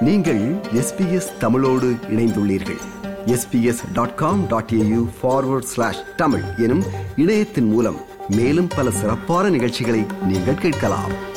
நீங்கள் எஸ்பிஎஸ் தமிழோடு இணைந்துள்ளீர்கள். SBS dot com dot AU forward slash Tamil எனும் இணையத்தின் மூலம் மேலும் பல சிறப்பான நிகழ்ச்சிகளை நீங்கள் கேட்கலாம்.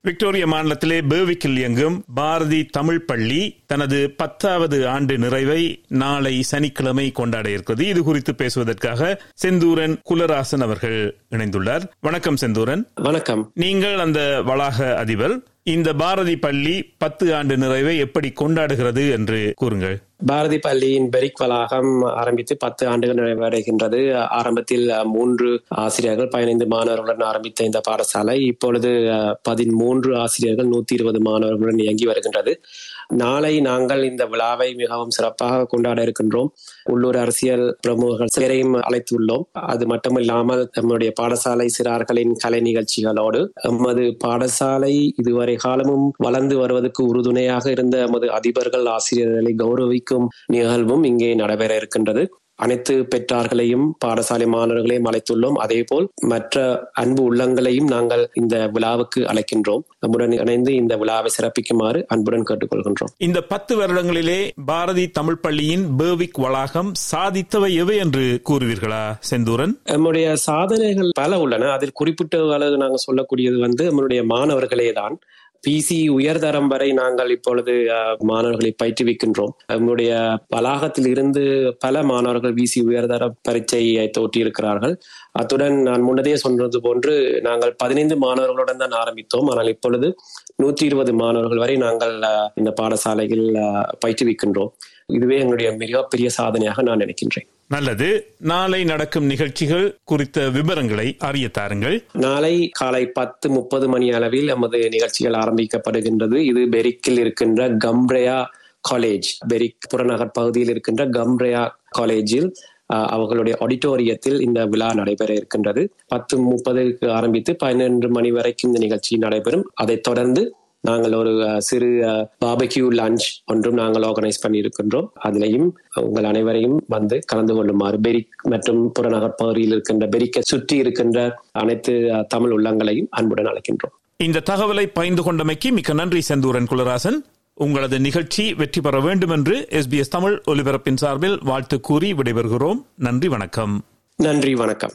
விக்டோரியா மாநிலத்திலே பேவிக்கில் இயங்கும் பாரதி தமிழ் பள்ளி தனது பத்தாவது ஆண்டு நிறைவை நாளை சனிக்கிழமை கொண்டாட இருக்கிறது இது குறித்து பேசுவதற்காக செந்தூரன் குலராசன் அவர்கள் இணைந்துள்ளார். வணக்கம் செந்தூரன். வணக்கம். நீங்கள் அந்த வளாக அதிபர். இந்த பாரதி பள்ளி பத்து ஆண்டு நிறைவை எப்படி கொண்டாடுகிறது என்று கூறுங்கள். பாரதி பள்ளியின் பெரிக் வளாகம் ஆரம்பித்து பத்து ஆண்டுகள் நிறைவடைகின்றது. ஆரம்பத்தில் மூன்று ஆசிரியர்கள் பதினைந்து மாணவர்களுடன் ஆரம்பித்த இந்த பாடசாலை இப்பொழுது பதிமூன்று ஆசிரியர்கள் நூத்தி இருபது மாணவர்களுடன் இயங்கி வருகின்றது. நாளை நாங்கள் இந்த விழாவை மிகவும் சிறப்பாக கொண்டாட இருக்கின்றோம். உள்ளூர் அரசியல் பிரமுகர்கள் சிலரையும் அழைத்துள்ளோம். அது மட்டுமில்லாமல் நம்முடைய பாடசாலை சிறார்களின் கலை நிகழ்ச்சிகளோடு எமது பாடசாலை இதுவரை காலமும் வளர்ந்து வருவதற்கு உறுதுணையாக இருந்த எமது அதிபர்கள் ஆசிரியர்களை கௌரவிக்கும் நிகழ்வும் இங்கே நடைபெற இருக்கின்றது. அனைத்து பெற்றார்களையும் பாடசாலை மாணவர்களையும் அழைத்துள்ளோம். அதே போல் மற்ற அன்பு உள்ளங்களையும் நாங்கள் இந்த விழாவுக்கு அழைக்கின்றோம். நம்முடன் இணைந்து இந்த விழாவை சிறப்பிக்குமாறு அன்புடன் கேட்டுக்கொள்கின்றோம். இந்த பத்து வருடங்களிலே பாரதி தமிழ் பள்ளியின் பேர்விக் வளாகம் சாதித்தவை எவை என்று கூறுவீர்களா செந்தூரன்? நம்முடைய சாதனைகள் பல உள்ளன. அதில் குறிப்பிட்ட அளவு நாங்கள் சொல்லக்கூடியது வந்து நம்மளுடைய மாணவர்களே தான். பிசி உயர்தரம் வரை நாங்கள் இப்பொழுது மாணவர்களை பயிற்றுவிக்கின்றோம். நம்முடைய வளாகத்தில் இருந்து பல மாணவர்கள் பிசி உயர்தர பரீட்சையை தோற்றியிருக்கிறார்கள். அத்துடன் நான் முன்னதே சொன்னது போன்று நாங்கள் பதினைந்து மாணவர்களுடன் தான் ஆரம்பித்தோம். ஆனால் இப்பொழுது நூற்றி இருபது மாணவர்கள் வரை நாங்கள் இந்த பாடசாலையில் பயிற்றுவிக்கின்றோம். இதுவே எங்களுடைய மிகப்பெரிய சாதனையாக நான் நினைக்கின்றேன். நல்லது. நாளை நடக்கும் நிகழ்ச்சிகள் குறித்த விவரங்களை அறிய தாருங்கள். நாளை காலை பத்து முப்பது மணி அளவில் நமது நிகழ்ச்சிகள் ஆரம்பிக்கப்படுகின்றது. இது பெரிக்கில் இருக்கின்ற கம்ப்ரயா காலேஜ். பெரிக் புறநகர் பகுதியில் இருக்கின்ற கம்ப்ரையா காலேஜில் அவர்களுடைய ஆடிட்டோரியத்தில் இந்த விழா நடைபெற இருக்கின்றது. பத்து முப்பதுக்கு ஆரம்பித்து பதினொன்று மணி வரைக்கும் இந்த நிகழ்ச்சி நடைபெறும். அதைத் தொடர்ந்து நாங்கள் ஒரு சிறு பாபக்யூ லஞ்ச் ஒன்றும் நாங்கள் ஆர்கனைஸ் பண்ணி இருக்கின்றோம் அதிலையும் உங்கள் அனைவரையும் வந்து கலந்து கொள்ளுமாறு பெரிக் மற்றும் புறநகர் பகுதியில் இருக்கின்ற பெரிக்கை சுற்றி இருக்கின்ற அனைத்து தமிழ் உள்ளங்களையும் அன்புடன் அழைக்கின்றோம். இந்த தகவலை பகிர்ந்து கொண்டமைக்கு மிக்க நன்றி செந்தூரன் குலராசன். உங்களது நிகழ்ச்சி வெற்றி பெற வேண்டும் என்று எஸ்பிஎஸ் தமிழ் ஒலிபரப்பின் சார்பில் வாழ்த்து கூறி விடைபெறுகிறோம். நன்றி வணக்கம். நன்றி வணக்கம்.